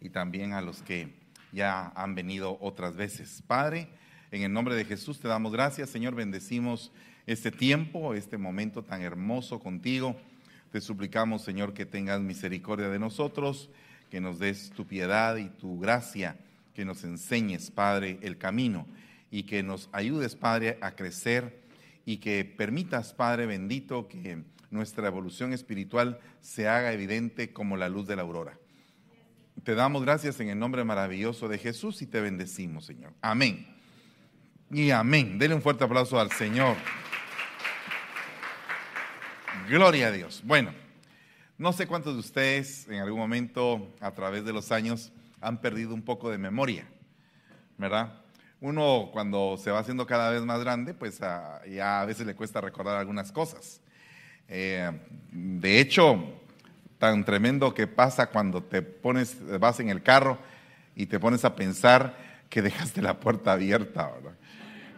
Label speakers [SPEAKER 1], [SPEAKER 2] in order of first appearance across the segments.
[SPEAKER 1] y también a los que ya han venido otras veces. Padre, en el nombre de Jesús te damos gracias, Señor, bendecimos este tiempo, este momento tan hermoso contigo. Te suplicamos, Señor, que tengas misericordia de nosotros, que nos des tu piedad y tu gracia, que nos enseñes, Padre, el camino y que nos ayudes, Padre, a crecer y que permitas, Padre bendito, que nuestra evolución espiritual se haga evidente como la luz de la aurora. Te damos gracias en el nombre maravilloso de Jesús y te bendecimos, Señor. Amén. Y amén. Denle un fuerte aplauso al Señor. Gloria a Dios. Bueno, no sé cuántos de ustedes en algún momento a través de los años han perdido un poco de memoria, ¿verdad? Uno cuando se va haciendo cada vez más grande, pues ah, ya a veces le cuesta recordar algunas cosas. Eh, de hecho, tan tremendo que pasa cuando te pones, vas en el carro y te pones a pensar que dejaste la puerta abierta.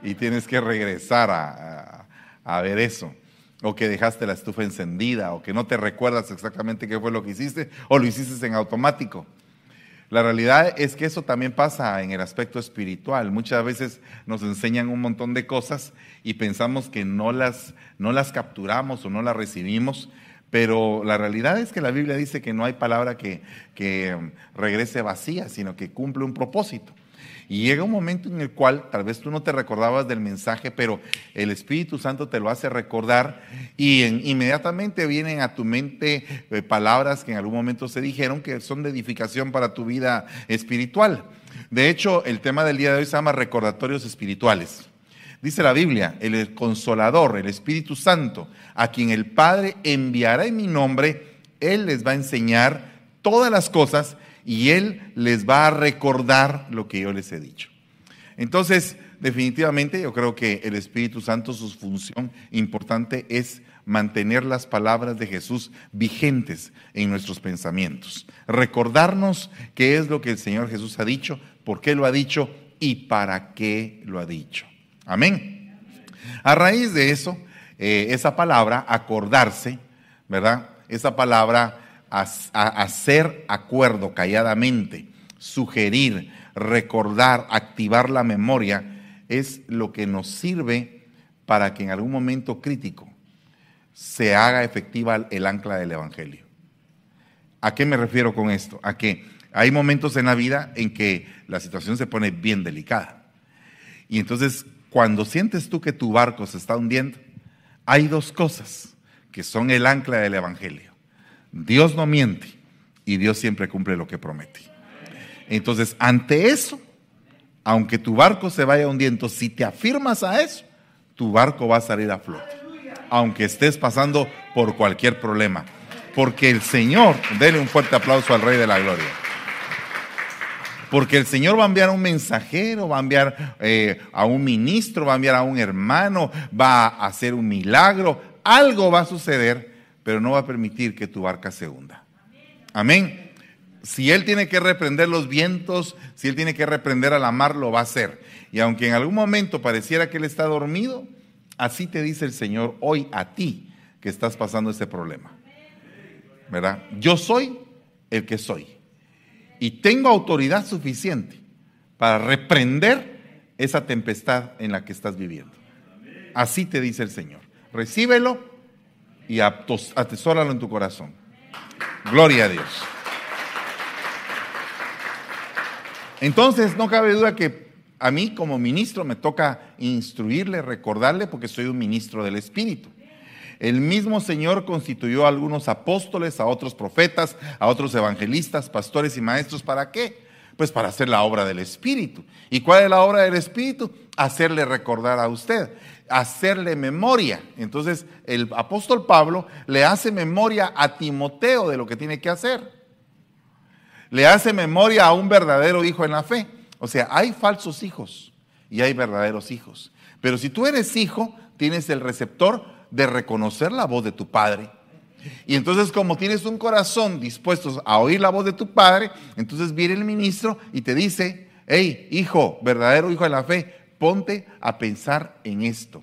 [SPEAKER 1] Y tienes que regresar a, ver eso. O que dejaste la estufa encendida, o que no te recuerdas exactamente qué fue lo que hiciste, o lo hiciste en automático. La realidad es que eso también pasa en el aspecto espiritual. Muchas veces nos enseñan un montón de cosas y pensamos que no las, no las capturamos o no las recibimos, pero la realidad es que la Biblia dice que no hay palabra que, regrese vacía, sino que cumple un propósito. Y llega un momento en el cual tal vez tú no te recordabas del mensaje, pero el Espíritu Santo te lo hace recordar y inmediatamente vienen a tu mente eh, palabras que en algún momento se dijeron que son de edificación para tu vida espiritual. De hecho, el tema del día de hoy se llama recordatorios espirituales. Dice la Biblia, el consolador, el Espíritu Santo, a quien el Padre enviará en mi nombre, Él les va a enseñar todas las cosas y Él les va a recordar lo que yo les he dicho. Entonces, definitivamente yo creo que el Espíritu Santo, su función importante es mantener las palabras de Jesús vigentes en nuestros pensamientos. Recordarnos qué es lo que el Señor Jesús ha dicho, por qué lo ha dicho y para qué lo ha dicho. Amén. A raíz de eso, eh, esa palabra, acordarse, ¿verdad? Esa palabra, hacer acuerdo calladamente, sugerir, recordar, activar la memoria, es lo que nos sirve para que en algún momento crítico se haga efectiva el ancla del Evangelio. ¿A qué me refiero con esto? A que hay momentos en la vida en que la situación se pone bien delicada. Y entonces cuando sientes tú que tu barco se está hundiendo, hay dos cosas que son el ancla del Evangelio. Dios no miente y Dios siempre cumple lo que promete. Entonces, ante eso, aunque tu barco se vaya hundiendo, si te afirmas a eso, tu barco va a salir a flote. Aunque estés pasando por cualquier problema. Porque el Señor, dele un fuerte aplauso al Rey de la Gloria. Porque el Señor va a enviar a un mensajero, va a enviar eh, a un ministro, va a enviar a un hermano, va a hacer un milagro. Algo va a suceder, pero no va a permitir que tu barca se hunda. Amén. Si Él tiene que reprender los vientos, si Él tiene que reprender a la mar, lo va a hacer. Y aunque en algún momento pareciera que Él está dormido, así te dice el Señor hoy a ti que estás pasando ese problema. ¿Verdad? Yo soy el que soy y tengo autoridad suficiente para reprender esa tempestad en la que estás viviendo. Así te dice el Señor. Recíbelo y atesóralo en tu corazón. Gloria a Dios. Entonces, no cabe duda que a mí como ministro me toca instruirle, recordarle, porque soy un ministro del Espíritu. El mismo Señor constituyó a algunos apóstoles, a otros profetas, a otros evangelistas, pastores y maestros. ¿Para qué? Pues para hacer la obra del Espíritu. ¿Y cuál es la obra del Espíritu? Hacerle recordar a usted, hacerle memoria. Entonces el apóstol Pablo le hace memoria a Timoteo de lo que tiene que hacer. Le hace memoria a un verdadero hijo en la fe. O sea, hay falsos hijos y hay verdaderos hijos. Pero si tú eres hijo, tienes el receptor de reconocer la voz de tu Padre. Y entonces como tienes un corazón dispuesto a oír la voz de tu Padre, entonces viene el ministro y te dice, hey, hijo, verdadero hijo de la fe, ponte a pensar en esto,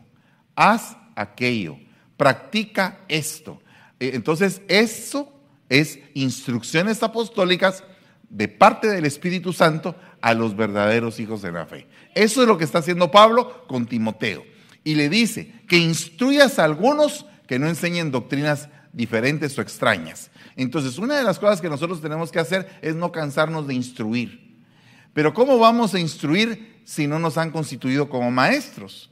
[SPEAKER 1] haz aquello, practica esto. E, entonces eso es instrucciones apostólicas de parte del Espíritu Santo a los verdaderos hijos de la fe. Eso es lo que está haciendo Pablo con Timoteo. Y le dice que instruyas a algunos que no enseñen doctrinas diferentes o extrañas. Entonces, una de las cosas que nosotros tenemos que hacer es no cansarnos de instruir. Pero ¿cómo vamos a instruir si no nos han constituido como maestros?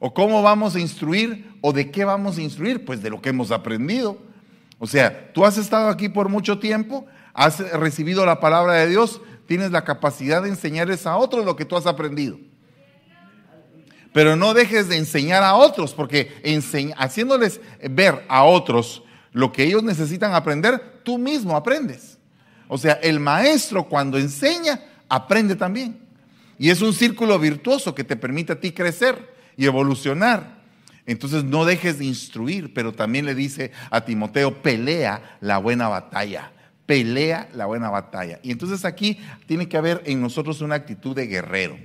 [SPEAKER 1] ¿O cómo vamos a instruir o de qué vamos a instruir? Pues de lo que hemos aprendido. O sea, tú has estado aquí por mucho tiempo, has recibido la palabra de Dios, tienes la capacidad de enseñarles a otros lo que tú has aprendido. Pero no dejes de enseñar a otros, porque haciéndoles ver a otros lo que ellos necesitan aprender, tú mismo aprendes. O sea, el maestro cuando enseña, aprende también. Y es un círculo virtuoso que te permite a ti crecer y evolucionar. Entonces no dejes de instruir, pero también le dice a Timoteo, pelea la buena batalla pelea la buena batalla. Y entonces aquí tiene que haber en nosotros una actitud de guerrero.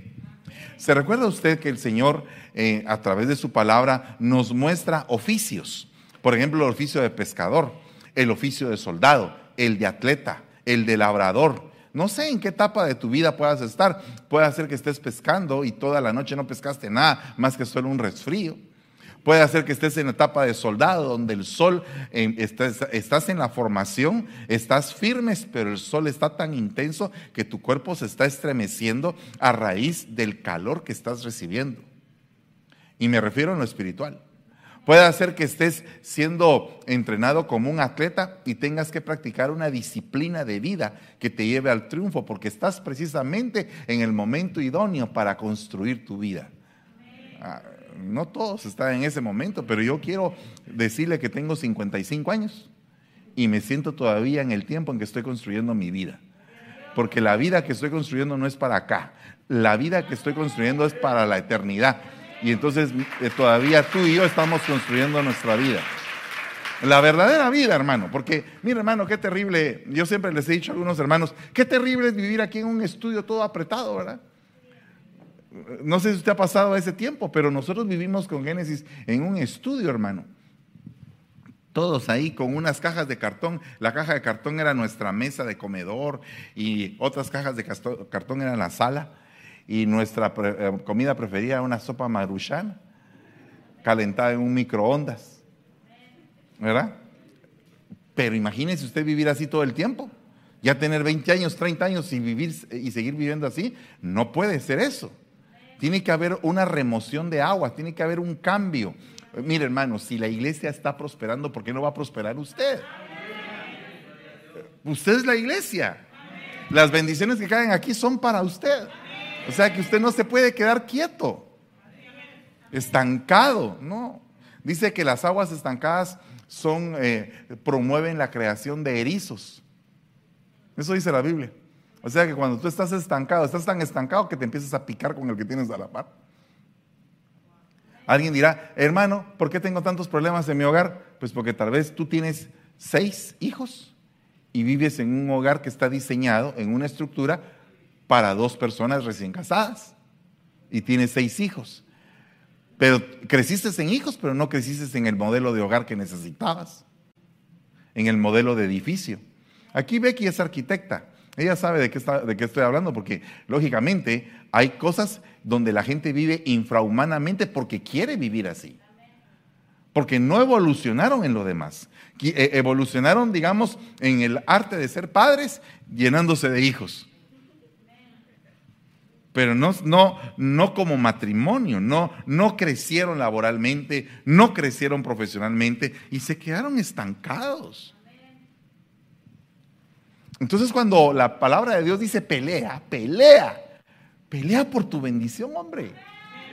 [SPEAKER 1] ¿Se recuerda usted que el Señor eh, a través de su palabra nos muestra oficios? Por ejemplo, el oficio de pescador, el oficio de soldado, el de atleta, el de labrador. No sé en qué etapa de tu vida puedas estar. Puede ser que estés pescando y toda la noche no pescaste nada más que solo un resfrío. Puede hacer que estés en la etapa de soldado, donde el sol, eh, estás, en la formación, estás firmes, pero el sol está tan intenso que tu cuerpo se está estremeciendo a raíz del calor que estás recibiendo. Y me refiero a lo espiritual. Puede hacer que estés siendo entrenado como un atleta y tengas que practicar una disciplina de vida que te lleve al triunfo, porque estás precisamente en el momento idóneo para construir tu vida. Ah, no todos están en ese momento, pero yo quiero decirle que tengo 55 años y me siento todavía en el tiempo en que estoy construyendo mi vida. Porque la vida que estoy construyendo no es para acá, la vida que estoy construyendo es para la eternidad. Y entonces eh, todavía tú y yo estamos construyendo nuestra vida. La verdadera vida, hermano, porque mira, hermano, qué terrible, yo siempre les he dicho a algunos hermanos, qué terrible es vivir aquí en un estudio todo apretado, ¿verdad? No sé si usted ha pasado ese tiempo, pero nosotros vivimos con Génesis en un estudio, hermano. Todos ahí con unas cajas de cartón. La caja de cartón era nuestra mesa de comedor y otras cajas de cartón eran la sala. Y nuestra eh, comida preferida era una sopa maruchan calentada en un microondas. ¿Verdad? Pero imagínese usted vivir así todo el tiempo. Ya tener 20 años, 30 años y, vivir, y seguir viviendo así, no puede ser eso. Tiene que haber una remoción de agua, tiene que haber un cambio. Mire, hermano, si la iglesia está prosperando, ¿por qué no va a prosperar usted? Usted es la iglesia. Las bendiciones que caen aquí son para usted. O sea que usted no se puede quedar quieto, estancado, no. Dice que las aguas estancadas son, eh, promueven la creación de erizos. Eso dice la Biblia. O sea que cuando tú estás estancado, estás tan estancado que te empiezas a picar con el que tienes a la par. Alguien dirá, hermano, ¿por qué tengo tantos problemas en mi hogar? Pues porque tal vez tú tienes seis hijos y vives en un hogar que está diseñado en una estructura para dos personas recién casadas y tienes seis hijos. Pero creciste en hijos, pero no creciste en el modelo de hogar que necesitabas, en el modelo de edificio. Aquí Becky es arquitecta. Ella sabe de qué, está, de qué estoy hablando, porque lógicamente hay cosas donde la gente vive infrahumanamente porque quiere vivir así. Porque no evolucionaron en lo demás. Eh, evolucionaron, digamos, en el arte de ser padres, llenándose de hijos. Pero no, no, no como matrimonio, no, no crecieron laboralmente, no crecieron profesionalmente y se quedaron estancados. Entonces cuando la palabra de Dios dice pelea, pelea, pelea por tu bendición, hombre.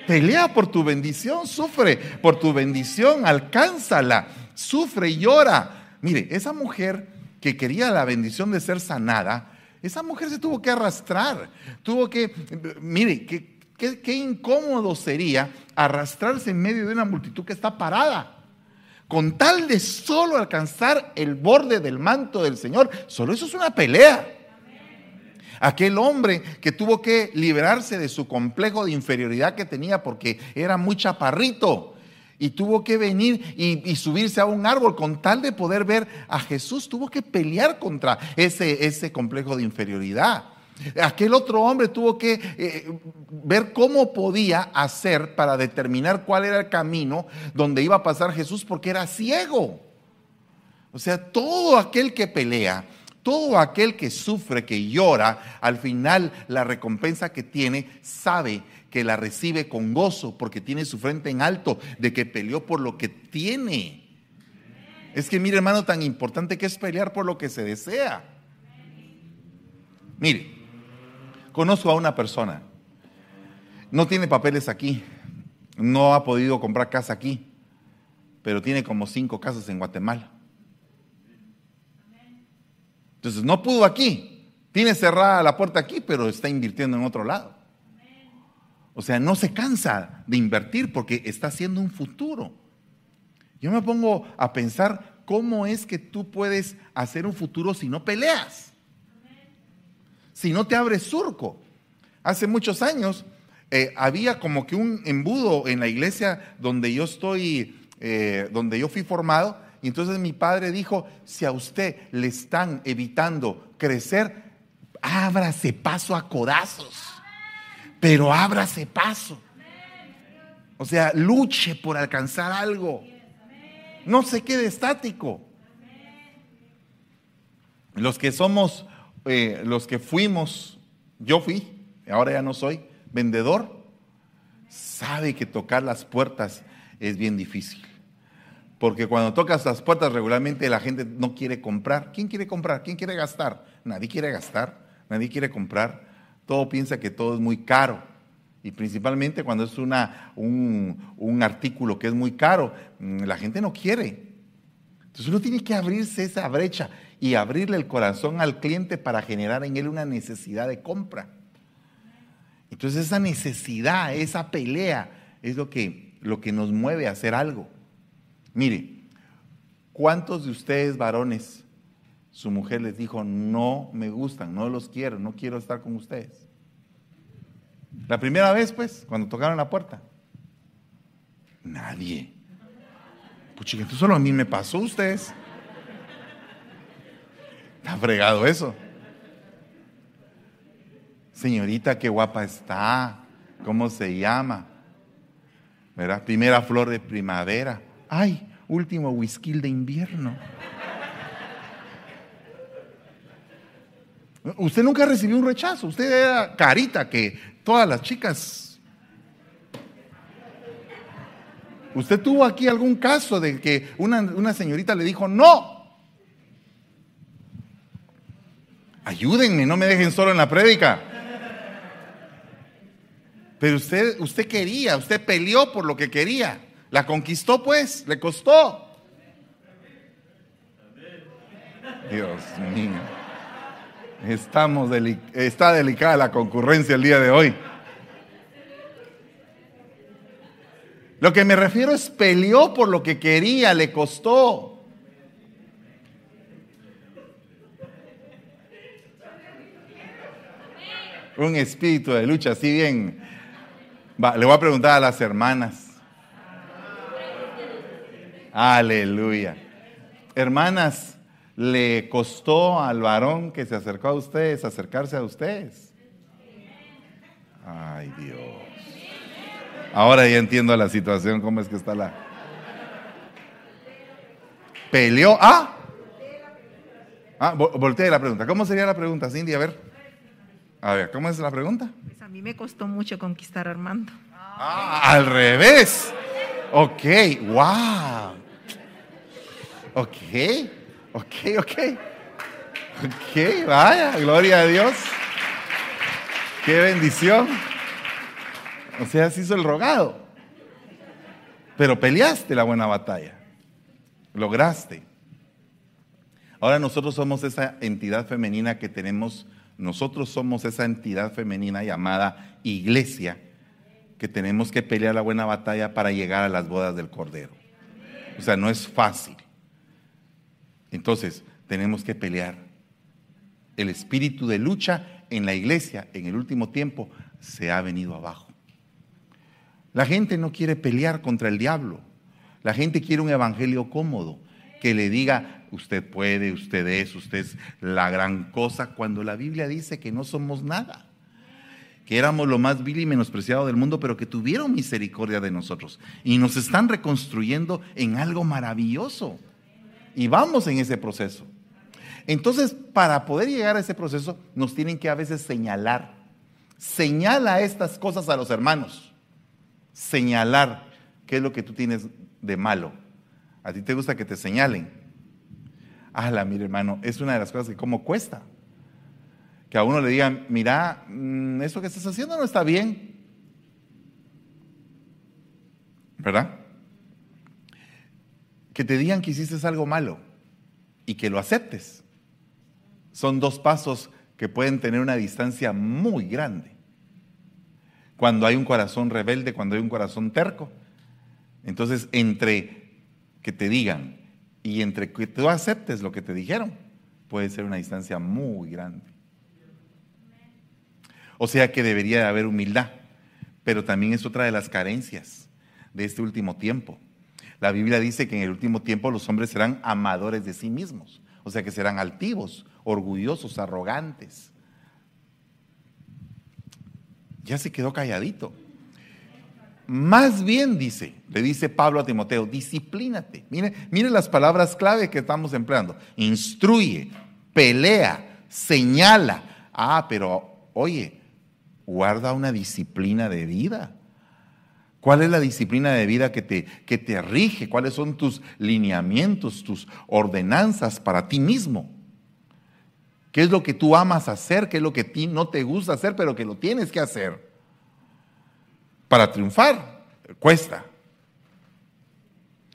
[SPEAKER 1] Pelea por tu bendición, sufre por tu bendición, alcánzala, sufre y llora. Mire, esa mujer que quería la bendición de ser sanada, esa mujer se tuvo que arrastrar, tuvo que, mire, qué, qué incómodo sería arrastrarse en medio de una multitud que está parada con tal de solo alcanzar el borde del manto del Señor. Solo eso es una pelea. Aquel hombre que tuvo que liberarse de su complejo de inferioridad que tenía porque era muy chaparrito Y tuvo que venir y, subirse a un árbol con tal de poder ver a Jesús. Tuvo que pelear contra ese, ese complejo de inferioridad. Aquel otro hombre tuvo que eh, ver cómo podía hacer para determinar cuál era el camino donde iba a pasar Jesús porque era ciego. O sea, todo aquel que pelea, todo aquel que sufre, que llora, al final la recompensa que tiene sabe que la recibe con gozo porque tiene su frente en alto de que peleó por lo que tiene. Es que mire hermano, tan importante que es pelear por lo que se desea. Mire, Conozco a una persona, no tiene papeles aquí, no ha podido comprar casa aquí, pero tiene como cinco casas en Guatemala. Entonces no pudo aquí, tiene cerrada la puerta aquí, pero está invirtiendo en otro lado. O sea, no se cansa de invertir porque está haciendo un futuro. Yo me pongo a pensar cómo es que tú puedes hacer un futuro si no peleas si no te abres surco. Hace muchos años eh, había como que un embudo en la iglesia donde yo estoy, eh, donde yo fui formado. Y entonces mi padre dijo, si a usted le están evitando crecer, ábrase paso a codazos. Pero ábrase paso. O sea, luche por alcanzar algo. No se quede estático. Los que somos eh, los que fuimos, yo fui, ahora ya no soy, vendedor, sabe que tocar las puertas es bien difícil. Porque cuando tocas las puertas regularmente la gente no quiere comprar. ¿Quién quiere comprar? ¿Quién quiere gastar? Nadie quiere gastar, nadie quiere comprar. Todo piensa que todo es muy caro. Y principalmente cuando es una, un, un artículo que es muy caro, mm, la gente no quiere. Entonces uno tiene que abrirse esa brecha y abrirle el corazón al cliente para generar en él una necesidad de compra. Entonces esa necesidad, esa pelea es lo que, lo que nos mueve a hacer algo. Mire, ¿cuántos de ustedes varones su mujer les dijo, no me gustan, no los quiero, no quiero estar con ustedes? La primera vez, pues, cuando tocaron la puerta. Nadie. Pues entonces solo a mí me pasó ustedes. Está fregado eso. Señorita, qué guapa está. ¿Cómo se llama? ¿Verdad? Primera flor de primavera. Ay, último whisky de invierno. Usted nunca recibió un rechazo. Usted era carita que todas las chicas. Usted tuvo aquí algún caso de que una, una señorita le dijo no. Ayúdenme, no me dejen solo en la prédica. Pero usted, usted quería, usted peleó por lo que quería. La conquistó pues, le costó. Dios mío. Estamos está delicada la concurrencia el día de hoy. Lo que me refiero es peleó por lo que quería, le costó. un espíritu de lucha, así bien. le voy a preguntar a las hermanas. Aleluya. Hermanas, ¿le costó al varón que se acercó a ustedes acercarse a ustedes? Ay Dios. Ahora ya entiendo la situación, cómo es que está la... Peleó. Ah. Ah, volteé la pregunta. ¿Cómo sería la pregunta, Cindy? A ver. A ver, ¿cómo es la pregunta?
[SPEAKER 2] Pues a mí me costó mucho conquistar a Armando.
[SPEAKER 1] Ah, al revés. Ok, wow. Ok, ok, ok. Ok, vaya, gloria a Dios. Qué bendición. O sea, se hizo el rogado. Pero peleaste la buena batalla. Lograste. Ahora nosotros somos esa entidad femenina que tenemos nosotros somos esa entidad femenina llamada iglesia que tenemos que pelear la buena batalla para llegar a las bodas del Cordero. O sea, no es fácil. Entonces, tenemos que pelear. El espíritu de lucha en la iglesia en el último tiempo se ha venido abajo. La gente no quiere pelear contra el diablo La gente quiere un evangelio cómodo, que le diga, usted puede, usted es, usted es la gran cosa, cuando la Biblia dice que no somos nada, que éramos lo más vil y menospreciado del mundo, pero que tuvieron misericordia de nosotros y nos están reconstruyendo en algo maravilloso. Y vamos en ese proceso. Entonces, para poder llegar a ese proceso, nos tienen que a veces señalar. Señala estas cosas a los hermanos. Señalar qué es lo que tú tienes de malo. A ti te gusta que te señalen. Ala, mire hermano, es una de las cosas que como cuesta. Que a uno le digan, mira, mm, eso que estás haciendo no está bien. ¿Verdad? Que te digan que hiciste algo malo y que lo aceptes son dos pasos que pueden tener una distancia muy grande. Cuando hay un corazón rebelde, cuando hay un corazón terco. Entonces, entre que te digan y entre que tú aceptes lo que te dijeron, puede ser una distancia muy grande. O sea que debería de haber humildad, pero también es otra de las carencias de este último tiempo. La Biblia dice que en el último tiempo los hombres serán amadores de sí mismos, o sea que serán altivos, orgullosos, arrogantes. Ya se quedó calladito. Más bien dice, le dice Pablo a Timoteo, disciplínate. Mire, mire las palabras clave que estamos empleando. Instruye, pelea, señala. Ah, pero oye, guarda una disciplina de vida. ¿Cuál es la disciplina de vida que te, que te rige? ¿Cuáles son tus lineamientos, tus ordenanzas para ti mismo? ¿Qué es lo que tú amas hacer? ¿Qué es lo que ti no te gusta hacer, pero que lo tienes que hacer? Para triunfar, cuesta.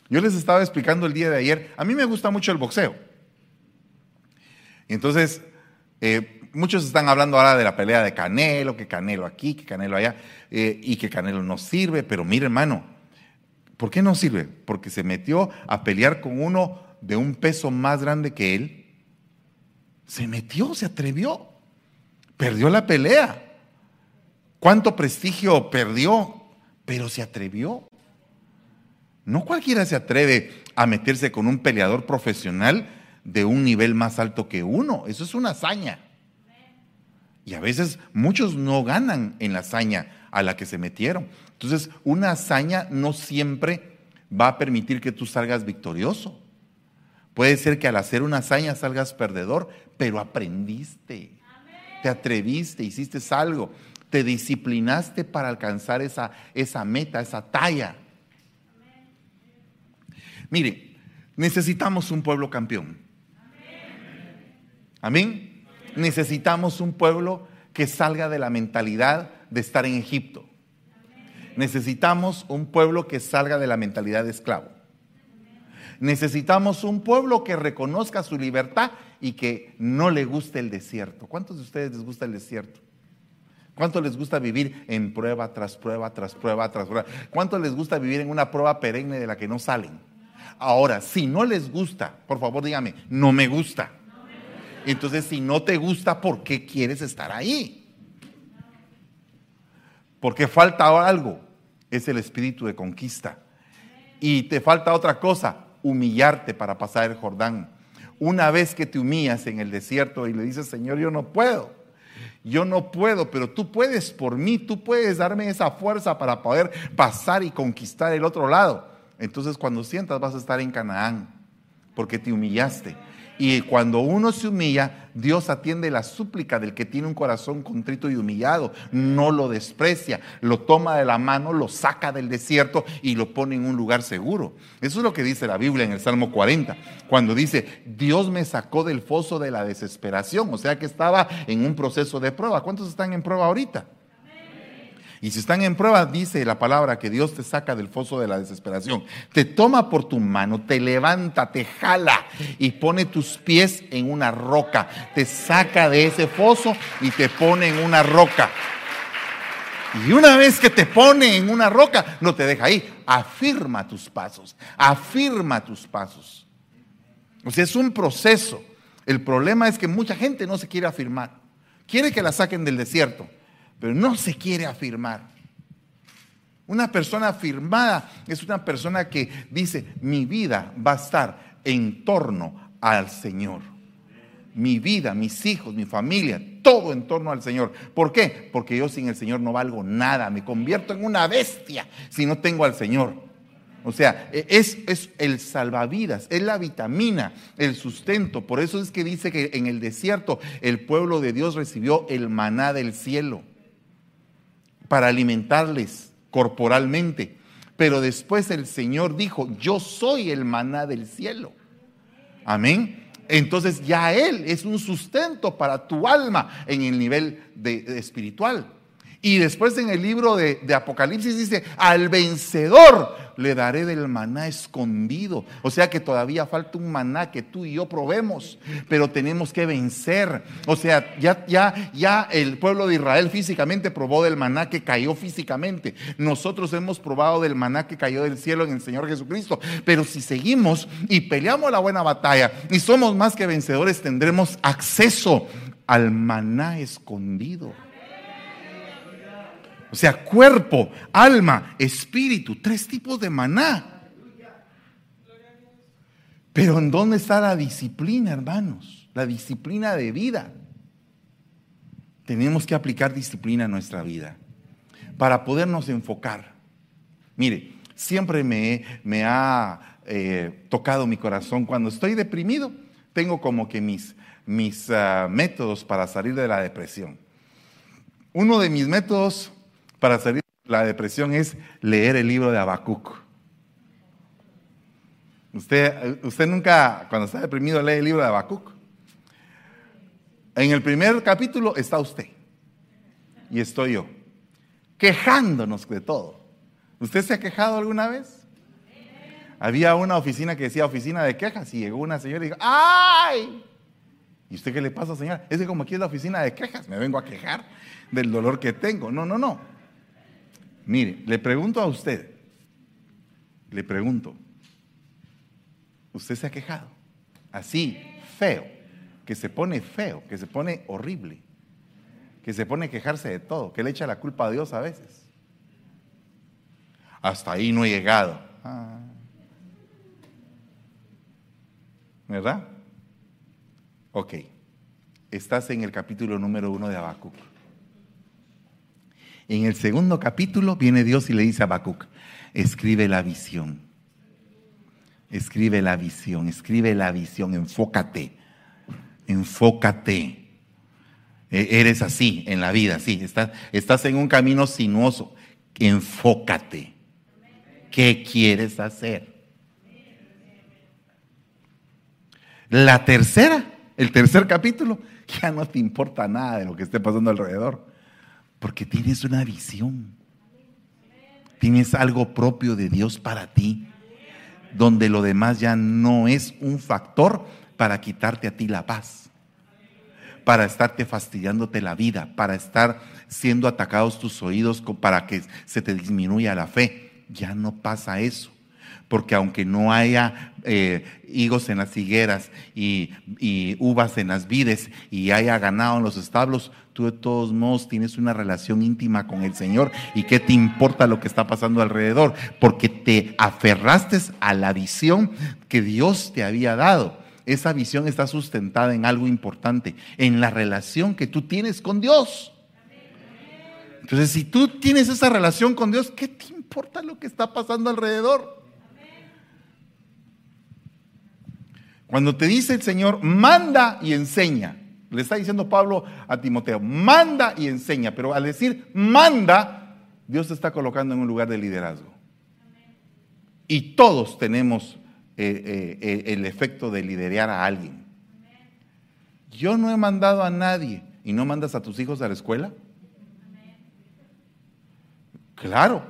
[SPEAKER 1] Yo les estaba explicando el día de ayer, a mí me gusta mucho el boxeo. Entonces, eh, muchos están hablando ahora de la pelea de Canelo, que Canelo aquí, que Canelo allá, eh, y que Canelo no sirve, pero mire hermano, ¿por qué no sirve? Porque se metió a pelear con uno de un peso más grande que él se metió, se atrevió, perdió la pelea. ¿Cuánto prestigio perdió? Pero se atrevió. No cualquiera se atreve a meterse con un peleador profesional de un nivel más alto que uno. Eso es una hazaña. Y a veces muchos no ganan en la hazaña a la que se metieron. Entonces, una hazaña no siempre va a permitir que tú salgas victorioso. Puede ser que al hacer una hazaña salgas perdedor, pero aprendiste, te atreviste, hiciste algo, te disciplinaste para alcanzar esa, esa meta, esa talla. Mire, necesitamos un pueblo campeón. Amén. Necesitamos un pueblo que salga de la mentalidad de estar en Egipto. Necesitamos un pueblo que salga de la mentalidad de esclavo. Necesitamos un pueblo que reconozca su libertad y que no le guste el desierto. ¿Cuántos de ustedes les gusta el desierto? ¿Cuántos les gusta vivir en prueba tras prueba, tras prueba, tras prueba? ¿Cuántos les gusta vivir en una prueba perenne de la que no salen? Ahora, si no les gusta, por favor dígame, no me gusta. Entonces, si no te gusta, ¿por qué quieres estar ahí? Porque falta algo, es el espíritu de conquista. Y te falta otra cosa, humillarte para pasar el Jordán. Una vez que te humillas en el desierto y le dices, Señor, yo no puedo, yo no puedo, pero tú puedes por mí, tú puedes darme esa fuerza para poder pasar y conquistar el otro lado. Entonces cuando sientas vas a estar en Canaán, porque te humillaste. Y cuando uno se humilla, Dios atiende la súplica del que tiene un corazón contrito y humillado. No lo desprecia, lo toma de la mano, lo saca del desierto y lo pone en un lugar seguro. Eso es lo que dice la Biblia en el Salmo 40, cuando dice, Dios me sacó del foso de la desesperación. O sea que estaba en un proceso de prueba. ¿Cuántos están en prueba ahorita? Y si están en prueba, dice la palabra que Dios te saca del foso de la desesperación. Te toma por tu mano, te levanta, te jala y pone tus pies en una roca. Te saca de ese foso y te pone en una roca. Y una vez que te pone en una roca, no te deja ahí. Afirma tus pasos. Afirma tus pasos. O sea, es un proceso. El problema es que mucha gente no se quiere afirmar. Quiere que la saquen del desierto pero no se quiere afirmar. Una persona afirmada es una persona que dice, mi vida va a estar en torno al Señor. Mi vida, mis hijos, mi familia, todo en torno al Señor. ¿Por qué? Porque yo sin el Señor no valgo nada. Me convierto en una bestia si no tengo al Señor. O sea, e, es, es, el salvavidas, es la vitamina, el sustento. Por eso es que dice que en el desierto el pueblo de Dios recibió el maná del cielo para alimentarles corporalmente. Pero después el Señor dijo, yo soy el maná del cielo. Amén. Entonces ya Él es un sustento para tu alma en el nivel de, espiritual. Y después en el libro de, de, Apocalipsis dice, al vencedor le daré del maná escondido. O sea que todavía falta un maná que tú y yo probemos, pero tenemos que vencer. O sea, ya, ya, ya el pueblo de Israel físicamente probó del maná que cayó físicamente. Nosotros hemos probado del maná que cayó del cielo en el Señor Jesucristo. Pero si seguimos y peleamos la buena batalla y somos más que vencedores, tendremos acceso al maná escondido. O sea, cuerpo, alma, espíritu, tres tipos de maná. Pero ¿en dónde está la disciplina, hermanos? La disciplina de vida. Tenemos que aplicar disciplina a nuestra vida para podernos enfocar. Mire, siempre me, me ha eh, tocado mi corazón. Cuando estoy deprimido, tengo como que mis, mis uh, métodos para salir de la depresión. Uno de mis métodos para salir de la depresión es leer el libro de Habacuc. Usted, usted nunca, cuando está deprimido, lee el libro de Habacuc. En el primer capítulo está usted y estoy yo, quejándonos de todo. ¿Usted se ha quejado alguna vez? Había una oficina que decía oficina de quejas y llegó una señora y dijo, ¡ay! ¿Y usted qué le pasa, señora? Es como aquí es la oficina de quejas, me vengo a quejar del dolor que tengo. No, no, no. Mire, le pregunto a usted, le pregunto, ¿usted se ha quejado? Así, feo, que se pone feo, que se pone horrible, que se pone a quejarse de todo, que le echa la culpa a Dios a veces. Hasta ahí no he llegado. Ah. ¿Verdad? Ok. Estás en el capítulo número uno de Habacuc. En el segundo capítulo viene Dios y le dice a Habacuc, escribe la visión. Escribe la visión, escribe la visión, enfócate, enfócate. E, eres así en la vida, sí, estás, estás en un camino sinuoso, enfócate. ¿Qué quieres hacer? La tercera, el tercer capítulo, ya no te importa nada de lo que esté pasando alrededor. Porque tienes una visión. Tienes algo propio de Dios para ti. Donde lo demás ya no es un factor para quitarte a ti la paz. Para estarte fastidiándote la vida. Para estar siendo atacados tus oídos para que se te disminuya la fe. Ya no pasa eso porque aunque no haya eh, higos en las higueras y, y, uvas en las vides y haya ganado en los establos, de todos modos tienes una relación íntima con el Señor y qué te importa lo que está pasando alrededor, porque te aferraste a la visión que Dios te había dado. Esa visión está sustentada en algo importante, en la relación que tú tienes con Dios. Entonces, si tú tienes esa relación con Dios, ¿qué te importa lo que está pasando alrededor? Cuando te dice el Señor, manda y enseña, le está diciendo Pablo a Timoteo, manda y enseña, pero al decir manda, Dios te está colocando en un lugar de liderazgo. Y todos tenemos eh, eh, eh, el efecto de liderar a alguien. Yo no he mandado a nadie y no mandas a tus hijos a la escuela. Claro,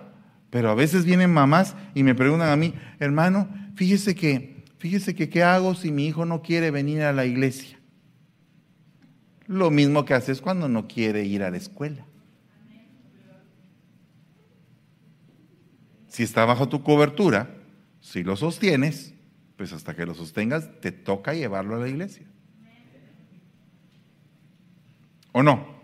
[SPEAKER 1] pero a veces vienen mamás y me preguntan a mí, hermano, fíjese que Fíjese que qué hago si mi hijo no quiere venir a la iglesia. Lo mismo que haces cuando no quiere ir a la escuela. Si está bajo tu cobertura, si lo sostienes, pues hasta que lo sostengas, te toca llevarlo a la iglesia. ¿O no?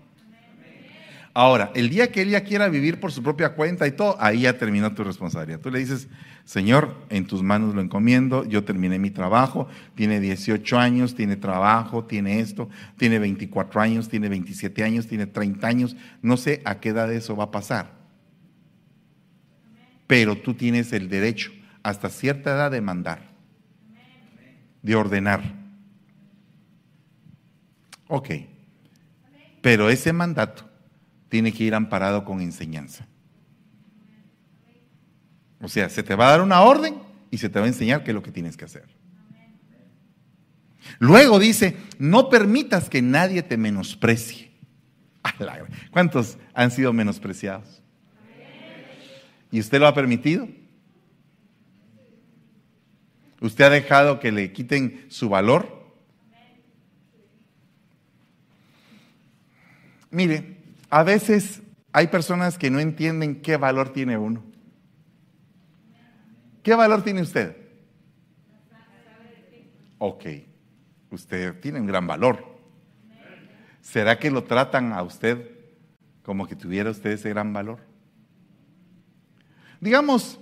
[SPEAKER 1] Ahora, el día que ella quiera vivir por su propia cuenta y todo, ahí ya terminó tu responsabilidad. Tú le dices, Señor, en tus manos lo encomiendo, yo terminé mi trabajo, tiene 18 años, tiene trabajo, tiene esto, tiene 24 años, tiene 27 años, tiene 30 años, no sé a qué edad eso va a pasar. Pero tú tienes el derecho hasta cierta edad de mandar, de ordenar. Ok, pero ese mandato tiene que ir amparado con enseñanza. O sea, se te va a dar una orden y se te va a enseñar qué es lo que tienes que hacer. Luego dice, no permitas que nadie te menosprecie. ¿Cuántos han sido menospreciados? ¿Y usted lo ha permitido? ¿Usted ha dejado que le quiten su valor? Mire, a veces hay personas que no entienden qué valor tiene uno. ¿Qué valor tiene usted? Ok, usted tiene un gran valor. ¿Será que lo tratan a usted como que tuviera usted ese gran valor? Digamos,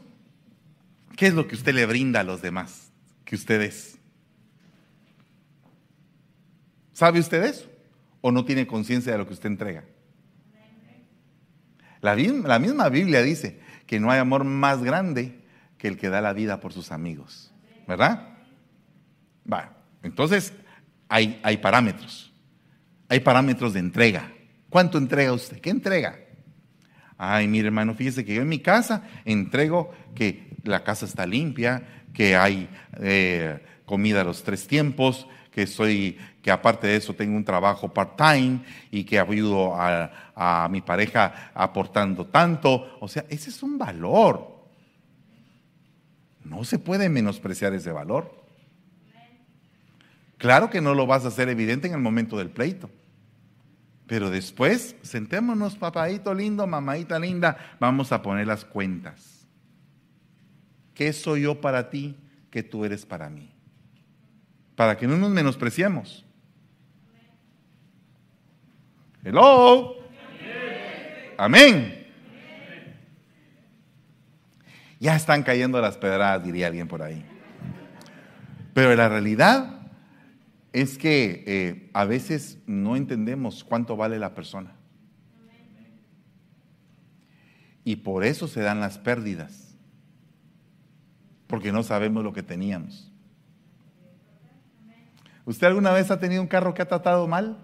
[SPEAKER 1] ¿qué es lo que usted le brinda a los demás? Que usted es. ¿Sabe usted eso? ¿O no tiene conciencia de lo que usted entrega? La, misma Biblia dice que no hay amor más grande que el que da la vida por sus amigos. ¿Verdad? Va. Entonces, hay, hay parámetros. Hay parámetros de entrega. ¿Cuánto entrega usted? ¿Qué entrega? Ay, mire hermano, fíjese que yo en mi casa entrego que la casa está limpia, que hay eh, comida a los tres tiempos, que soy, que aparte de eso tengo un trabajo part-time y que ayudo a, a mi pareja aportando tanto. O sea, ese es un valor. No se puede menospreciar ese valor. Claro que no lo vas a hacer evidente en el momento del pleito. Pero después, sentémonos, papadito lindo, mamadita linda, vamos a poner las cuentas. ¿Qué soy yo para ti que tú eres para mí? Para que no nos menospreciemos. Hello. Amén. Ya están cayendo las pedradas, diría alguien por ahí. Pero la realidad es que eh, a veces no entendemos cuánto vale la persona. Y por eso se dan las pérdidas. Porque no sabemos lo que teníamos. ¿Usted alguna vez ha tenido un carro que ha tratado mal?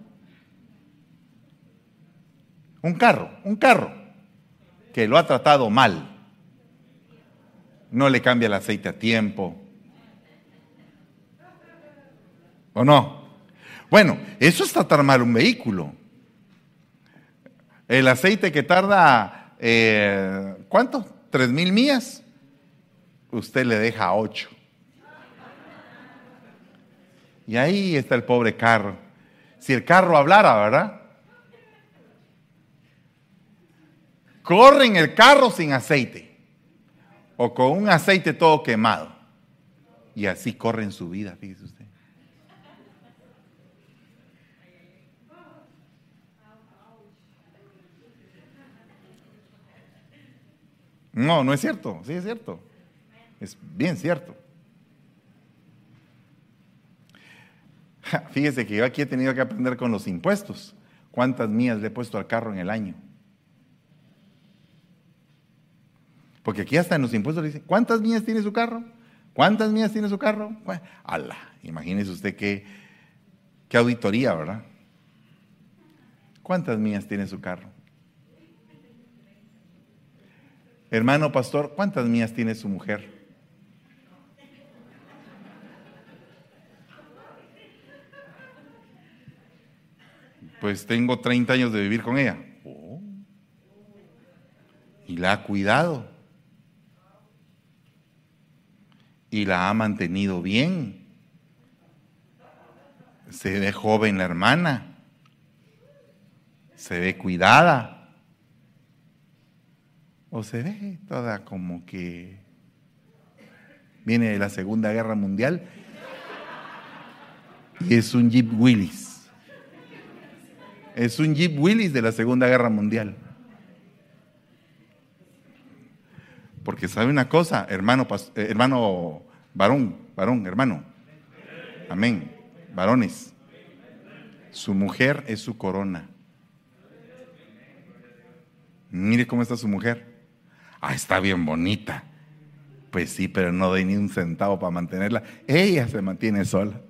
[SPEAKER 1] Un carro, un carro que lo ha tratado mal no le cambia el aceite a tiempo. ¿O no? Bueno, eso es tratar mal un vehículo. El aceite que tarda, eh, ¿cuánto? ¿Tres mil millas? Usted le deja ocho. Y ahí está el pobre carro. Si el carro hablara, ¿verdad? Corren el carro sin aceite o con un aceite todo quemado. Y así corre en su vida, fíjese usted. No, no es cierto, sí es cierto. Es bien cierto. Fíjese que yo aquí he tenido que aprender con los impuestos. ¿Cuántas mías le he puesto al carro en el año? Porque aquí hasta en los impuestos le dicen, ¿cuántas millas tiene su carro? ¿Cuántas millas tiene su carro? Bueno, ala, imagínese usted qué, qué auditoría, ¿verdad? ¿Cuántas millas tiene su carro? Hermano pastor, ¿cuántas millas tiene su mujer? Pues tengo 30 años de vivir con ella. Y la ha cuidado. y la ha mantenido bien. Se ve joven la hermana, se ve cuidada, o se ve toda como que viene de la Segunda Guerra Mundial y es un Jeep Willis. Es un Jeep Willis de la Segunda Guerra Mundial. Porque sabe una cosa, hermano, eh, hermano varón, varón, hermano. Amén. Varones. Su mujer es su corona. Mire cómo está su mujer. Ah, está bien bonita. Pues sí, pero no doy ni un centavo para mantenerla. Ella se mantiene sola.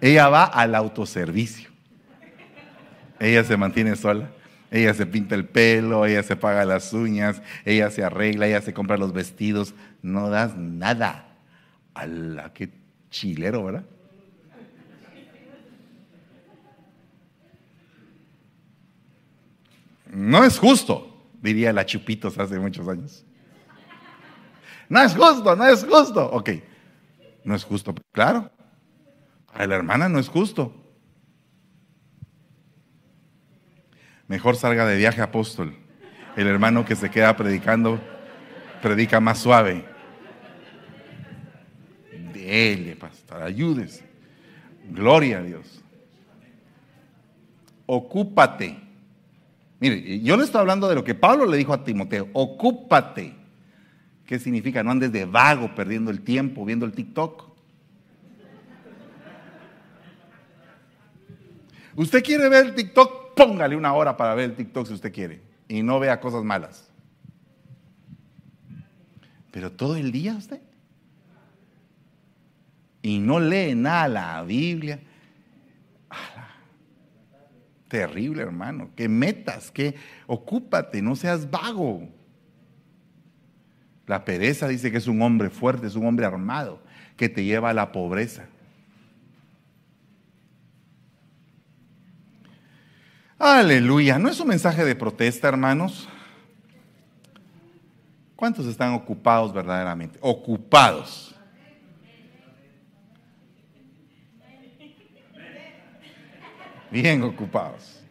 [SPEAKER 1] Ella va al autoservicio. Ella se mantiene sola. Ella se pinta el pelo, ella se paga las uñas, ella se arregla, ella se compra los vestidos. No das nada. A la que chilero, ¿verdad? No es justo, diría la Chupitos hace muchos años. No es justo, no es justo. Ok, no es justo, claro. A la hermana no es justo. Mejor salga de viaje apóstol. El hermano que se queda predicando, predica más suave. Dele, pastor, ayúdese. Gloria a Dios. Ocúpate. Mire, yo le estoy hablando de lo que Pablo le dijo a Timoteo. Ocúpate. ¿Qué significa? No andes de vago perdiendo el tiempo viendo el TikTok. Usted quiere ver el TikTok, póngale una hora para ver el TikTok si usted quiere. Y no vea cosas malas. Pero todo el día usted. Y no lee nada la Biblia. Terrible, hermano. Que metas, que ocúpate, no seas vago. La pereza dice que es un hombre fuerte, es un hombre armado, que te lleva a la pobreza. Aleluya. ¿No es un mensaje de protesta, hermanos? ¿Cuántos están ocupados verdaderamente? Ocupados. Bien ocupados.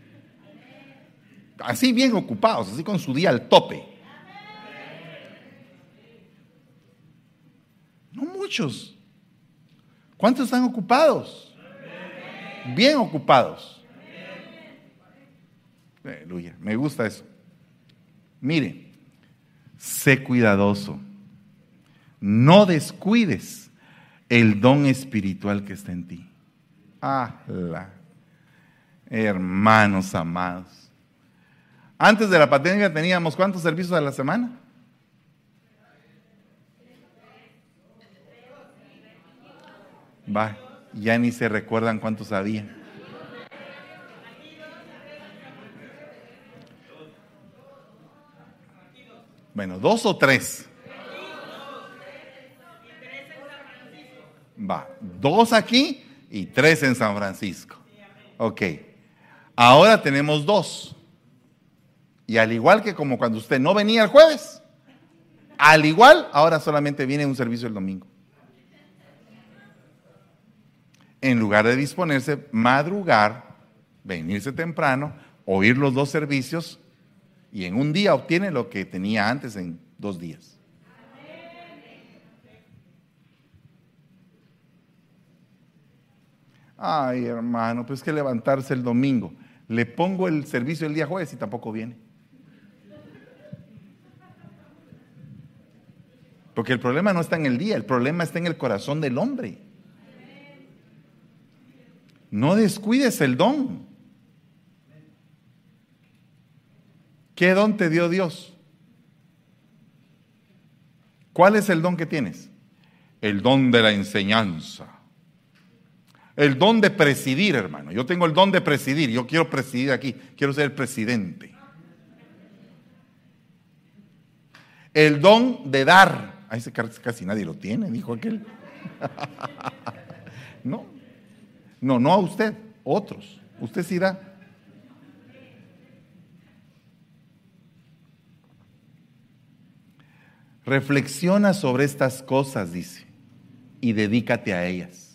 [SPEAKER 1] Así bien ocupados, así con su día al tope. No muchos. ¿Cuántos están ocupados? Bien ocupados. Aleluya, me gusta eso. Mire, sé cuidadoso. No descuides el don espiritual que está en ti. Ah, la Hermanos amados. Antes de la pandemia teníamos cuántos servicios a la semana? Va, ya ni se recuerdan cuántos había. Bueno, dos o tres. Va, dos aquí y tres en San Francisco. Ok. Ahora tenemos dos. Y al igual que como cuando usted no venía el jueves, al igual ahora solamente viene un servicio el domingo. En lugar de disponerse, madrugar, venirse temprano, oír los dos servicios y en un día obtiene lo que tenía antes en dos días. Ay, hermano, pues que levantarse el domingo le pongo el servicio el día jueves y tampoco viene. Porque el problema no está en el día, el problema está en el corazón del hombre. No descuides el don. ¿Qué don te dio Dios? ¿Cuál es el don que tienes? El don de la enseñanza. El don de presidir, hermano. Yo tengo el don de presidir. Yo quiero presidir aquí. Quiero ser el presidente. El don de dar. Ahí casi nadie lo tiene, dijo aquel. no. No, no a usted. Otros. Usted sí da. Reflexiona sobre estas cosas, dice, y dedícate a ellas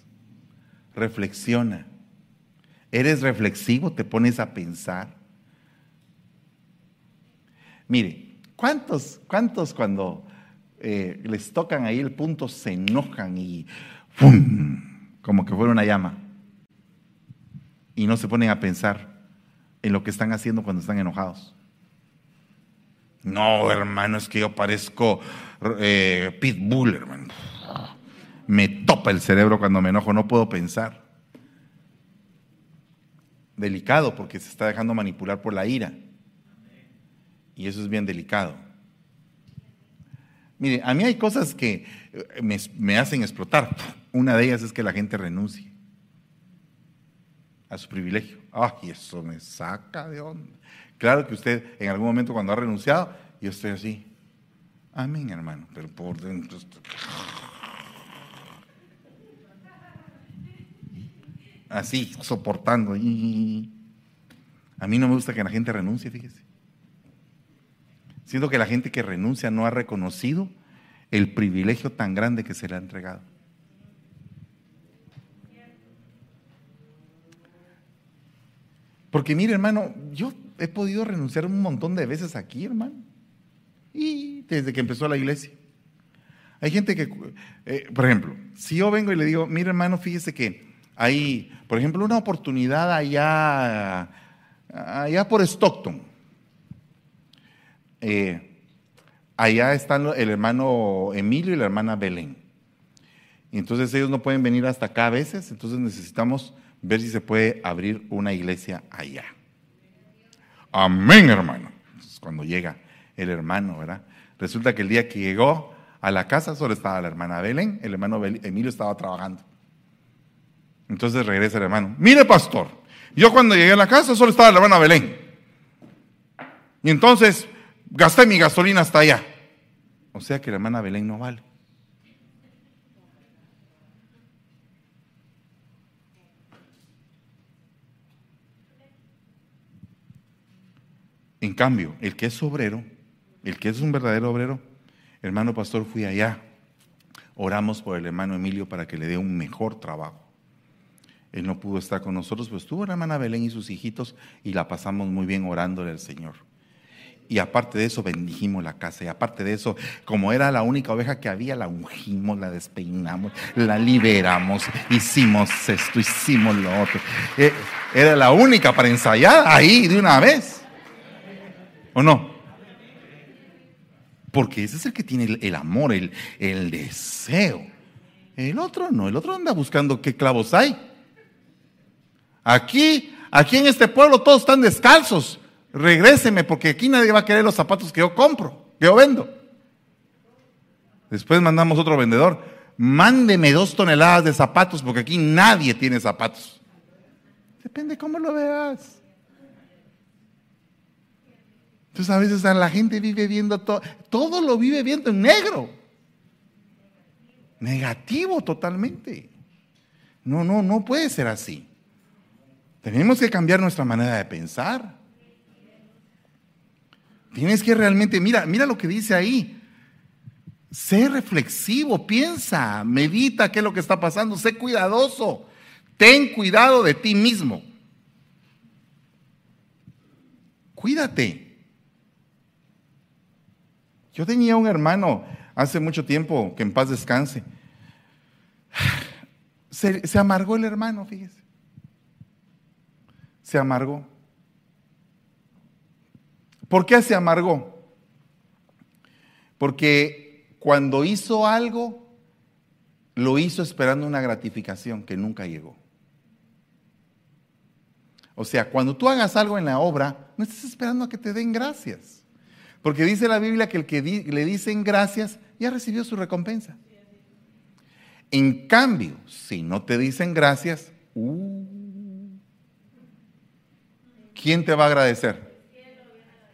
[SPEAKER 1] reflexiona. ¿Eres reflexivo? ¿Te pones a pensar? Mire, ¿cuántos, cuántos cuando eh, les tocan ahí el punto se enojan y ¡fum! como que fuera una llama? Y no se ponen a pensar, en lo que están haciendo cuando están enojados. No, hermano, es que yo parezco eh, pitbull, hermano. Me topa el cerebro cuando me enojo, no puedo pensar. Delicado porque se está dejando manipular por la ira. Y eso es bien delicado. Mire, a mí hay cosas que eh, me, me hacen explotar. Una de ellas es que la gente renuncie a su privilegio. Ay, eso me saca de onda. Claro que usted en algún momento cuando ha renunciado, yo estoy así. Amén, hermano, pero por dentro. Así, soportando. A mí no me gusta que la gente renuncie, fíjese. Siento que la gente que renuncia no ha reconocido el privilegio tan grande que se le ha entregado. Porque mire, hermano, yo he podido renunciar un montón de veces aquí, hermano. Y desde que empezó la iglesia. Hay gente que, eh, por ejemplo, si yo vengo y le digo, mire hermano, fíjese que hay, por ejemplo, una oportunidad allá, allá por Stockton. Eh, allá están el hermano Emilio y la hermana Belén. Entonces ellos no pueden venir hasta acá a veces, entonces necesitamos ver si se puede abrir una iglesia allá. Amén, hermano. cuando llega el hermano, ¿verdad? Resulta que el día que llegó a la casa solo estaba la hermana Belén, el hermano Emilio estaba trabajando. Entonces regresa el hermano. Mire, pastor, yo cuando llegué a la casa solo estaba la hermana Belén. Y entonces gasté mi gasolina hasta allá. O sea que la hermana Belén no vale. En cambio, el que es obrero, el que es un verdadero obrero, hermano pastor, fui allá. Oramos por el hermano Emilio para que le dé un mejor trabajo. Él no pudo estar con nosotros, pues estuvo la hermana Belén y sus hijitos y la pasamos muy bien orándole al Señor. Y aparte de eso, bendijimos la casa. Y aparte de eso, como era la única oveja que había, la ungimos, la despeinamos, la liberamos, hicimos esto, hicimos lo otro. Eh, era la única para ensayar ahí de una vez. ¿O no? Porque ese es el que tiene el, amor, el, el deseo. El otro no, el otro anda buscando qué clavos hay. Aquí, aquí en este pueblo todos están descalzos. Regréseme porque aquí nadie va a querer los zapatos que yo compro, que yo vendo. Después mandamos otro vendedor. Mándeme dos toneladas de zapatos porque aquí nadie tiene zapatos. Depende cómo lo veas. Entonces a veces la gente vive viendo todo, todo lo vive viendo en negro. Negativo totalmente. No, no, no puede ser así. Tenemos que cambiar nuestra manera de pensar. Tienes que realmente, mira, mira lo que dice ahí. Sé reflexivo, piensa, medita qué es lo que está pasando, sé cuidadoso. Ten cuidado de ti mismo. Cuídate. Yo tenía un hermano hace mucho tiempo, que en paz descanse. Se, amargó el hermano, fíjese. Se amargó. ¿Por qué se amargó? Porque cuando hizo algo, lo hizo esperando una gratificación que nunca llegó. O sea, cuando tú hagas algo en la obra, no estás esperando a que te den gracias. Porque dice la Biblia que el que le dicen gracias ya recibió su recompensa. En cambio, si no te dicen gracias, uh, ¿quién te va a agradecer?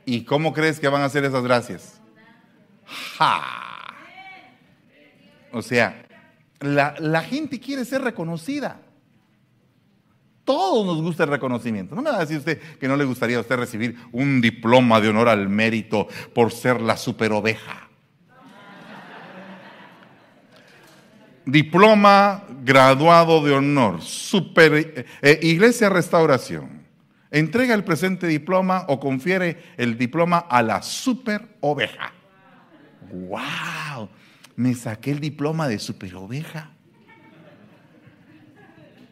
[SPEAKER 1] ¿Y cómo crees que van a hacer esas gracias? O sea, la, la gente quiere ser reconocida. Todos nos gusta el reconocimiento. No me va a decir usted que no le gustaría a usted recibir un diploma de honor al mérito por ser la super oveja. Diploma graduado de honor, super, eh, eh, Iglesia Restauración. Entrega el presente diploma o confiere el diploma a la super oveja. ¡Wow! Me saqué el diploma de super oveja.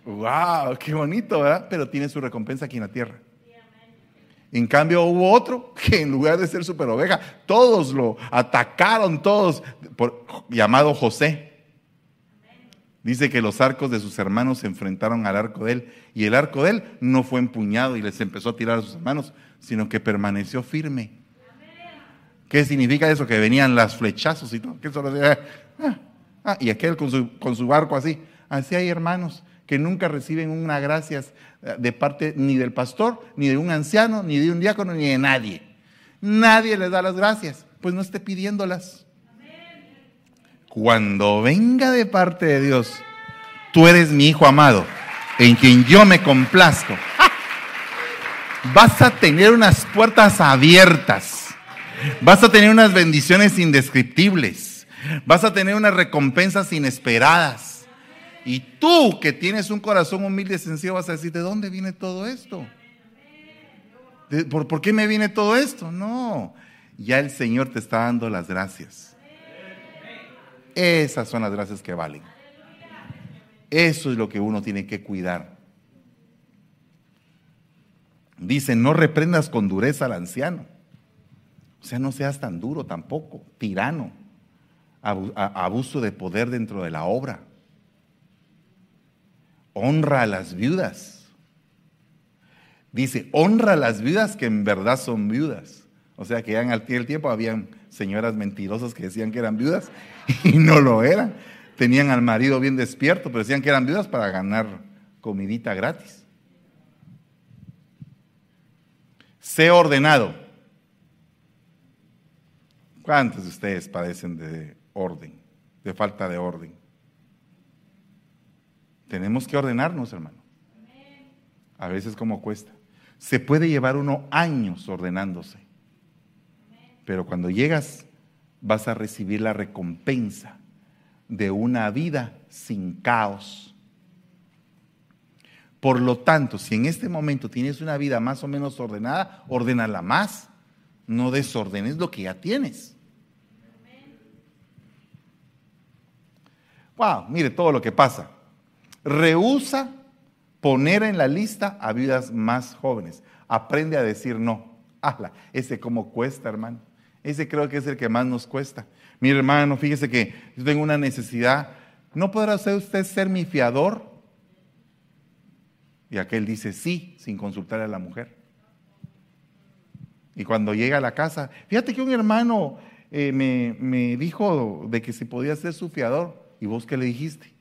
[SPEAKER 1] ¡Wow! ¡Qué bonito, ¿verdad? Pero tiene su recompensa aquí en la tierra. En cambio hubo otro que en lugar de ser super oveja, todos lo atacaron, todos, por, llamado José. Dice que los arcos de sus hermanos se enfrentaron al arco de él y el arco de él no fue empuñado y les empezó a tirar a sus hermanos, sino que permaneció firme. ¿Qué significa eso? Que venían las flechazos y todo. ¿Qué ah, ah, y aquel con su, con su barco así. Así hay hermanos que nunca reciben una gracia de parte ni del pastor, ni de un anciano, ni de un diácono, ni de nadie. Nadie les da las gracias, pues no esté pidiéndolas. Cuando venga de parte de Dios, tú eres mi hijo amado, en quien yo me complazco. Vas a tener unas puertas abiertas. Vas a tener unas bendiciones indescriptibles. Vas a tener unas recompensas inesperadas. Y tú que tienes un corazón humilde y sencillo vas a decir, ¿de dónde viene todo esto? ¿Por, ¿Por qué me viene todo esto? No, ya el Señor te está dando las gracias. Esas son las gracias que valen. Eso es lo que uno tiene que cuidar. Dice, no reprendas con dureza al anciano. O sea, no seas tan duro tampoco, tirano, abuso de poder dentro de la obra honra a las viudas. Dice, honra a las viudas que en verdad son viudas. O sea que ya en el tiempo habían señoras mentirosas que decían que eran viudas y no lo eran. Tenían al marido bien despierto, pero decían que eran viudas para ganar comidita gratis. Sé ordenado. ¿Cuántos de ustedes padecen de orden, de falta de orden? Tenemos que ordenarnos, hermano. A veces como cuesta. Se puede llevar uno años ordenándose. Pero cuando llegas vas a recibir la recompensa de una vida sin caos. Por lo tanto, si en este momento tienes una vida más o menos ordenada, ordénala más. No desordenes lo que ya tienes. Wow, mire todo lo que pasa rehúsa poner en la lista a vidas más jóvenes. Aprende a decir no. Hazla. Ese como cuesta, hermano. Ese creo que es el que más nos cuesta. Mi hermano, fíjese que yo tengo una necesidad. ¿No podrá usted ser mi fiador? Y aquel dice sí, sin consultar a la mujer. Y cuando llega a la casa, fíjate que un hermano eh, me, me dijo de que se podía ser su fiador. ¿Y vos qué le dijiste?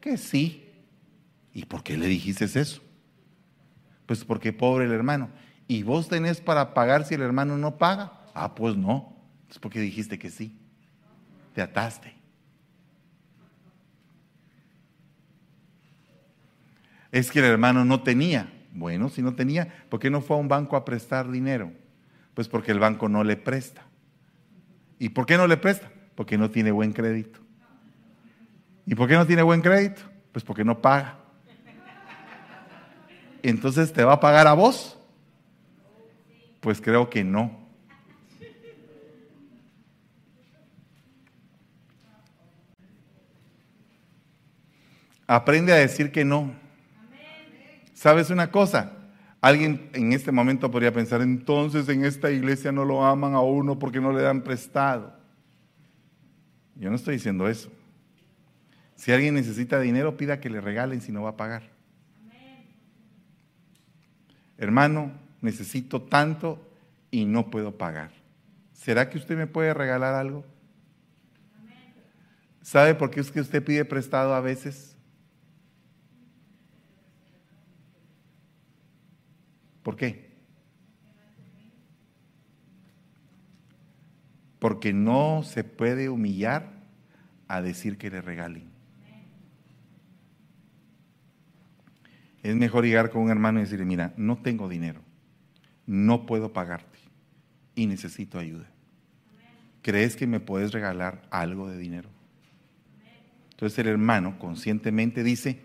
[SPEAKER 1] Que sí. ¿Y por qué le dijiste eso? Pues porque pobre el hermano. ¿Y vos tenés para pagar si el hermano no paga? Ah, pues no. Es porque dijiste que sí. Te ataste. Es que el hermano no tenía. Bueno, si no tenía, ¿por qué no fue a un banco a prestar dinero? Pues porque el banco no le presta. ¿Y por qué no le presta? Porque no tiene buen crédito. ¿Y por qué no tiene buen crédito? Pues porque no paga entonces te va a pagar a vos? Pues creo que no. Aprende a decir que no. ¿Sabes una cosa? Alguien en este momento podría pensar, entonces en esta iglesia no lo aman a uno porque no le dan prestado. Yo no estoy diciendo eso. Si alguien necesita dinero, pida que le regalen si no va a pagar hermano, necesito tanto y no puedo pagar. ¿Será que usted me puede regalar algo? ¿Sabe por qué es que usted pide prestado a veces? ¿Por qué? Porque no se puede humillar a decir que le regalen. Es mejor llegar con un hermano y decirle, mira, no tengo dinero, no puedo pagarte y necesito ayuda. ¿Crees que me puedes regalar algo de dinero? Entonces el hermano conscientemente dice,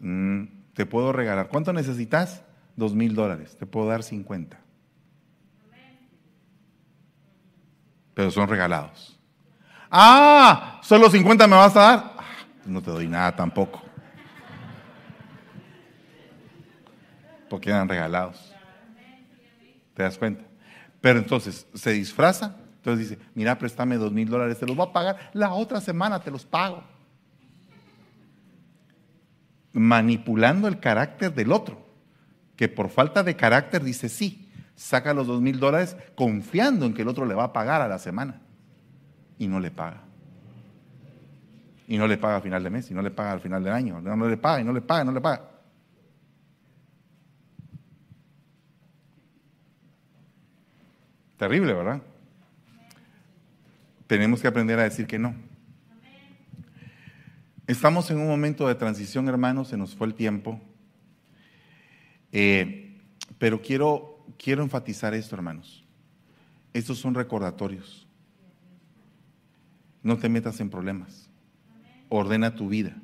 [SPEAKER 1] mm, te puedo regalar. ¿Cuánto necesitas? Dos mil dólares. Te puedo dar cincuenta. Pero son regalados. Ah, solo 50 me vas a dar. Ah, no te doy nada tampoco. Porque eran regalados. ¿Te das cuenta? Pero entonces se disfraza, entonces dice, mira, préstame dos mil dólares, te los voy a pagar, la otra semana te los pago. Manipulando el carácter del otro, que por falta de carácter dice sí, saca los dos mil dólares confiando en que el otro le va a pagar a la semana y no le paga. Y no le paga a final de mes, y no le paga al final del año, no, le paga, y no le paga, no le paga. Terrible, ¿verdad? Tenemos que aprender a decir que no. Estamos en un momento de transición, hermanos, se nos fue el tiempo. Eh, pero quiero, quiero enfatizar esto, hermanos. Estos son recordatorios. No te metas en problemas. Ordena tu vida.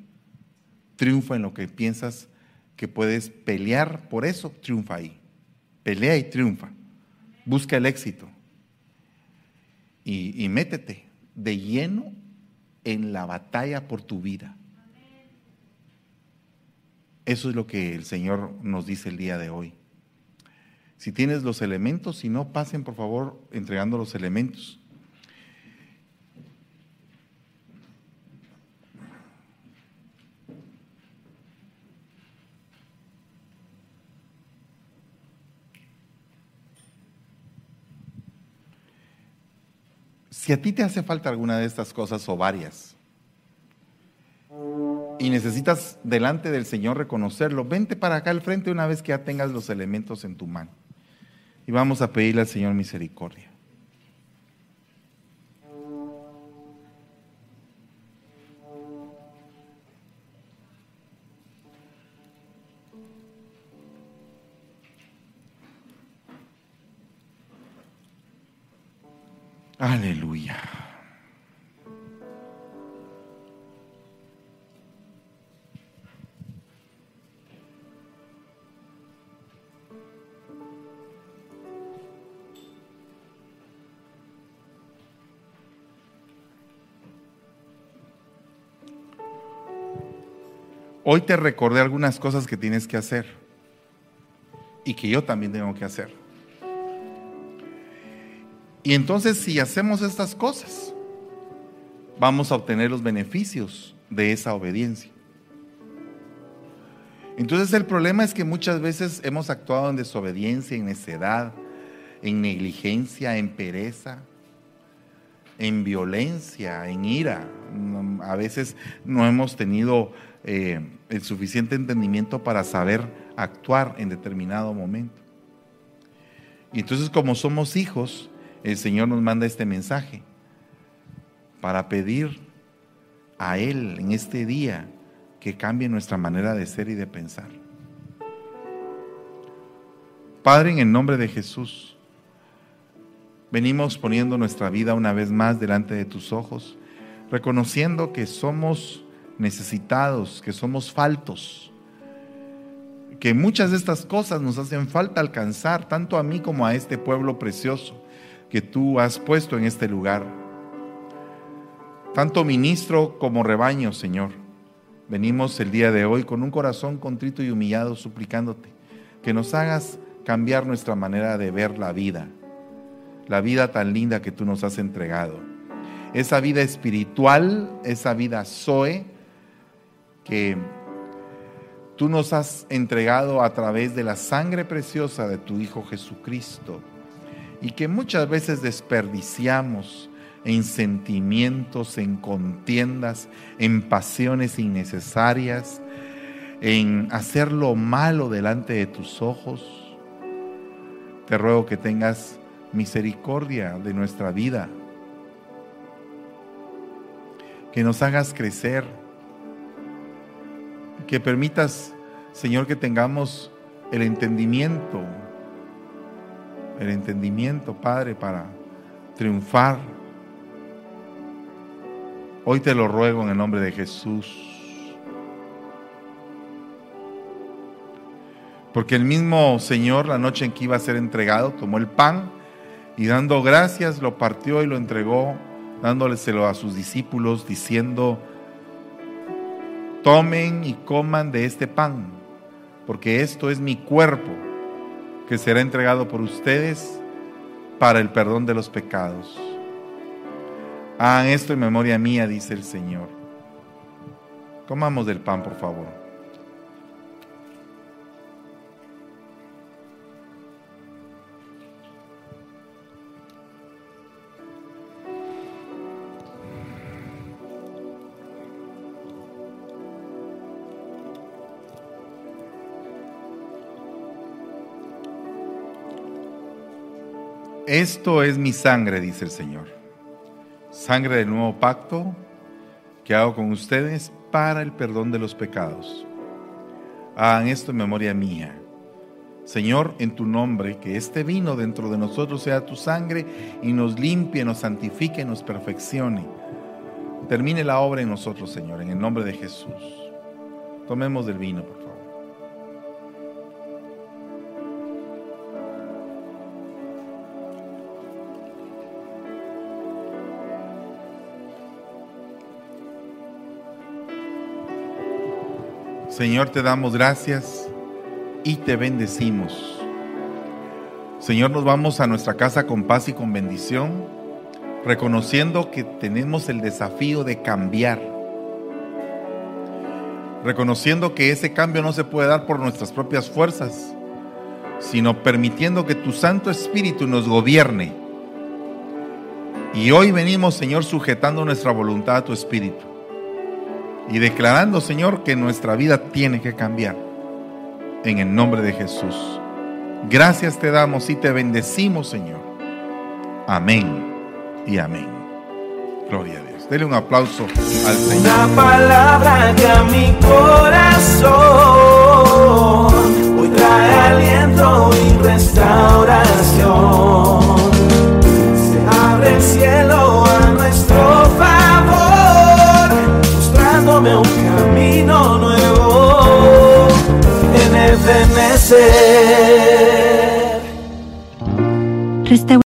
[SPEAKER 1] Triunfa en lo que piensas que puedes pelear por eso, triunfa ahí. Pelea y triunfa. Busca el éxito. Y, métete de lleno en la batalla por tu vida. Eso es lo que el Señor nos dice el día de hoy. Si tienes los elementos, si no, pasen por favor entregando los elementos. Si a ti te hace falta alguna de estas cosas o varias, y necesitas delante del Señor reconocerlo, vente para acá al frente una vez que ya tengas los elementos en tu mano. Y vamos a pedirle al Señor misericordia. Aleluya. Hoy te recordé algunas cosas que tienes que hacer y que yo también tengo que hacer. Y entonces si hacemos estas cosas, vamos a obtener los beneficios de esa obediencia. Entonces el problema es que muchas veces hemos actuado en desobediencia, en necedad, en negligencia, en pereza, en violencia, en ira. A veces no hemos tenido eh, el suficiente entendimiento para saber actuar en determinado momento. Y entonces como somos hijos, el Señor nos manda este mensaje para pedir a Él en este día que cambie nuestra manera de ser y de pensar. Padre, en el nombre de Jesús, venimos poniendo nuestra vida una vez más delante de tus ojos, reconociendo que somos necesitados, que somos faltos, que muchas de estas cosas nos hacen falta alcanzar, tanto a mí como a este pueblo precioso que tú has puesto en este lugar. Tanto ministro como rebaño, Señor. Venimos el día de hoy con un corazón contrito y humillado suplicándote que nos hagas cambiar nuestra manera de ver la vida, la vida tan linda que tú nos has entregado. Esa vida espiritual, esa vida Zoe que tú nos has entregado a través de la sangre preciosa de tu Hijo Jesucristo y que muchas veces desperdiciamos en sentimientos, en contiendas, en pasiones innecesarias, en hacer lo malo delante de tus ojos. Te ruego que tengas misericordia de nuestra vida, que nos hagas crecer, que permitas, Señor, que tengamos el entendimiento el entendimiento, Padre, para triunfar. Hoy te lo ruego en el nombre de Jesús. Porque el mismo Señor, la noche en que iba a ser entregado, tomó el pan y dando gracias lo partió y lo entregó, dándoleselo a sus discípulos, diciendo, tomen y coman de este pan, porque esto es mi cuerpo que será entregado por ustedes para el perdón de los pecados. Hagan esto en memoria mía, dice el Señor. Comamos del pan, por favor. Esto es mi sangre, dice el Señor. Sangre del nuevo pacto que hago con ustedes para el perdón de los pecados. Hagan esto en memoria mía. Señor, en tu nombre, que este vino dentro de nosotros sea tu sangre y nos limpie, nos santifique, nos perfeccione. Termine la obra en nosotros, Señor, en el nombre de Jesús. Tomemos del vino, Señor, te damos gracias y te bendecimos. Señor, nos vamos a nuestra casa con paz y con bendición, reconociendo que tenemos el desafío de cambiar. Reconociendo que ese cambio no se puede dar por nuestras propias fuerzas, sino permitiendo que tu Santo Espíritu nos gobierne. Y hoy venimos, Señor, sujetando nuestra voluntad a tu Espíritu y declarando, Señor, que nuestra vida tiene que cambiar. En el nombre de Jesús. Gracias te damos y te bendecimos, Señor. Amén y amén. Gloria a Dios. Dele un aplauso al Señor.
[SPEAKER 3] Una palabra que a mi corazón hoy trae aliento y restauración. Restauración.